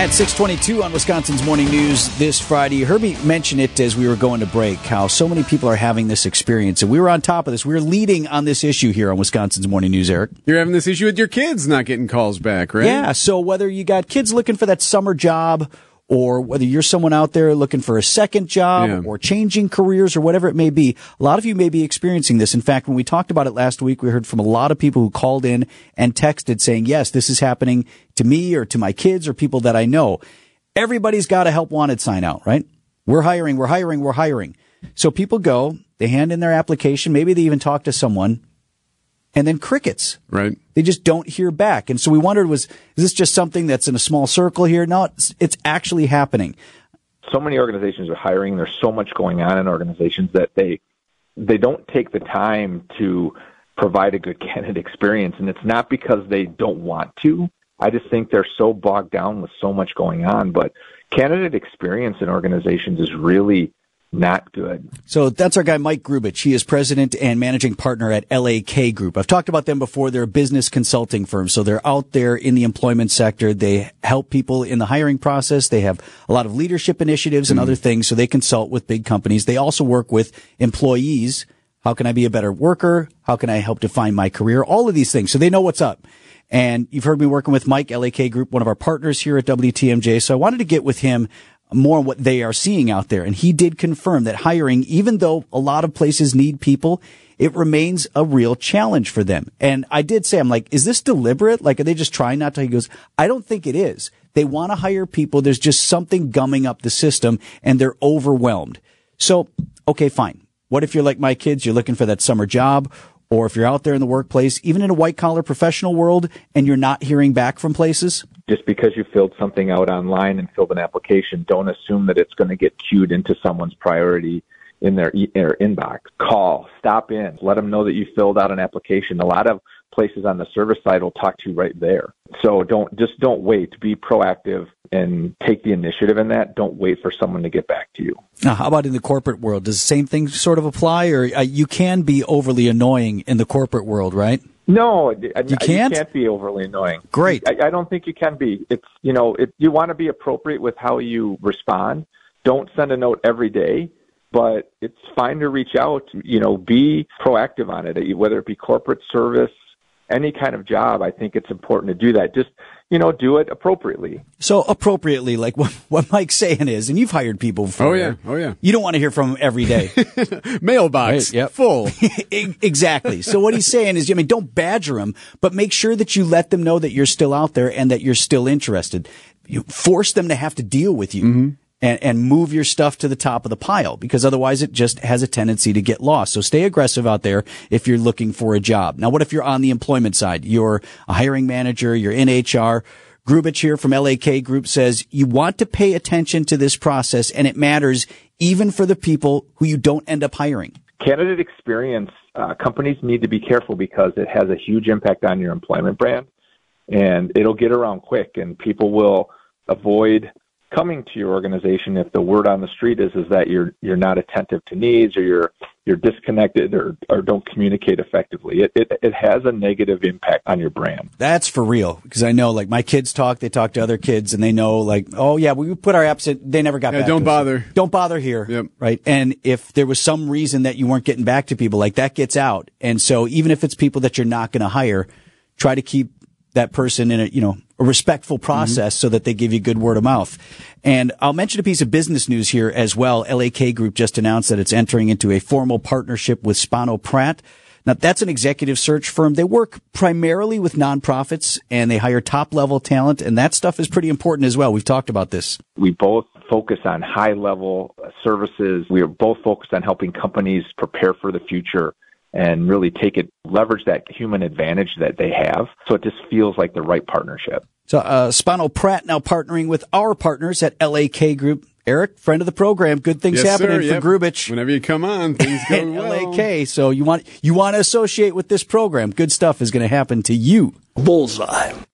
At 622 on Wisconsin's Morning News this Friday, Herbie mentioned it as we were going to break, how so many people are having this experience. And we were on top of this. We were leading on this issue here on Wisconsin's Morning News, Eric. You're having this issue with your kids not getting calls back, right? Yeah. So whether you got kids looking for that summer job or whether you're someone out there looking for a second job Yeah. or changing careers or whatever it may be, a lot of you may be experiencing this. In fact, when we talked about it last week, we heard from a lot of people who called in and texted saying, yes, this is happening to me or to my kids or people that I know. Everybody's got a help wanted sign out, right? We're hiring, we're hiring, we're hiring. So people go, they hand in their application, maybe they even talk to someone, and then crickets. Right. They just don't hear back. And so we wondered was, is this just something that's in a small circle here? No, it's, it's actually happening. so many organizations are hiring. There's so much going on in organizations that they they don't take the time to provide a good candidate experience, and it's not because they don't want to. I just think they're so bogged down with so much going on. But candidate experience in organizations is really not good. So that's our guy, Mike Grubich. He is president and managing partner at LAK Group. I've talked about them before. They're a business consulting firm. So they're out there in the employment sector. They help people in the hiring process. They have a lot of leadership initiatives and hmm. other things. So they consult with big companies. They also work with employees. How can I be a better worker? How can I help define my career? All of these things. So they know what's up. And you've heard me working with Mike, LAK Group, one of our partners here at WTMJ. So I wanted to get with him more on what they are seeing out there. And he did confirm that hiring, even though a lot of places need people, it remains a real challenge for them. And I did say, I'm like, is this deliberate? Like, are they just trying not to? He goes, I don't think it is. They want to hire people. There's just something gumming up the system and they're overwhelmed. So, okay, fine. What if you're like my kids? You're looking for that summer job or if you're out there in the workplace, even in a white collar professional world and you're not hearing back from places? Just because you filled something out online and filled an application, don't assume that it's going to get queued into someone's priority in their, e- their inbox. Call, stop in, let them know that you filled out an application. A lot of places on the service side will talk to you right there. So don't just don't wait. Be proactive and take the initiative in that. Don't wait for someone to get back to you. Now, how about in the corporate world? Does the same thing sort of apply, or uh, you can be overly annoying in the corporate world, right? No, I- I- You can't? You can't be overly annoying. Great. I, I don't think you can be. It's you know, it, you want to be appropriate with how you respond. Don't send a note every day, but it's fine to reach out. You know, be proactive on it. Whether it be corporate service, any kind of job, I think it's important to do that. Just you know, do it appropriately. So appropriately, like what, what Mike's saying is, and you've hired people before. Oh, yeah. Oh, yeah. You don't want to hear from them every day. Mailbox Right, yep. full. Exactly. So what he's saying is, I mean, don't badger them, but make sure that you let them know that you're still out there and that you're still interested. You force them to have to deal with you. Mm-hmm. And, and move your stuff to the top of the pile because otherwise it just has a tendency to get lost. So stay aggressive out there if you're looking for a job. Now, what if you're on the employment side? You're a hiring manager, you're in HR. Grubich here from LAK Group says you want to pay attention to this process and it matters even for the people who you don't end up hiring. candidate experience, uh, companies need to be careful because it has a huge impact on your employment brand, and it'll get around quick, and people will avoid coming to your organization if the word on the street is is that you're you're not attentive to needs or you're you're disconnected or, or don't communicate effectively. It, it it has a negative impact on your brand. That's for real because I know like my kids talk, they talk to other kids and they know like, oh yeah, we put our apps in, they never got Yeah, back. don't to us. bother. Don't bother here. Yep. Right. And if there was some reason that you weren't getting back to people, like that gets out. And so even if it's people that you're not going to hire, try to keep that person in a, you know, a respectful mm-hmm. process so that they give you good word of mouth. And I'll mention a piece of business news here as well. LAK Group just announced that it's entering into a formal partnership with Spano Pratt. Now that's an executive search firm. They work primarily with nonprofits and they hire top level talent and that stuff is pretty important as well. We've talked about this. We both focus on high level services. We are both focused on helping companies prepare for the future and really take it, leverage that human advantage that they have. So it just feels like the right partnership. So, uh, Spano Pratt now partnering with our partners at LAK Group. Eric, friend of the program, good things Yes, happening sir. for Yep. Grubich. Whenever you come on, things go well. LAK. So you want you want to associate with this program. Good stuff is going to happen to you. Bullseye.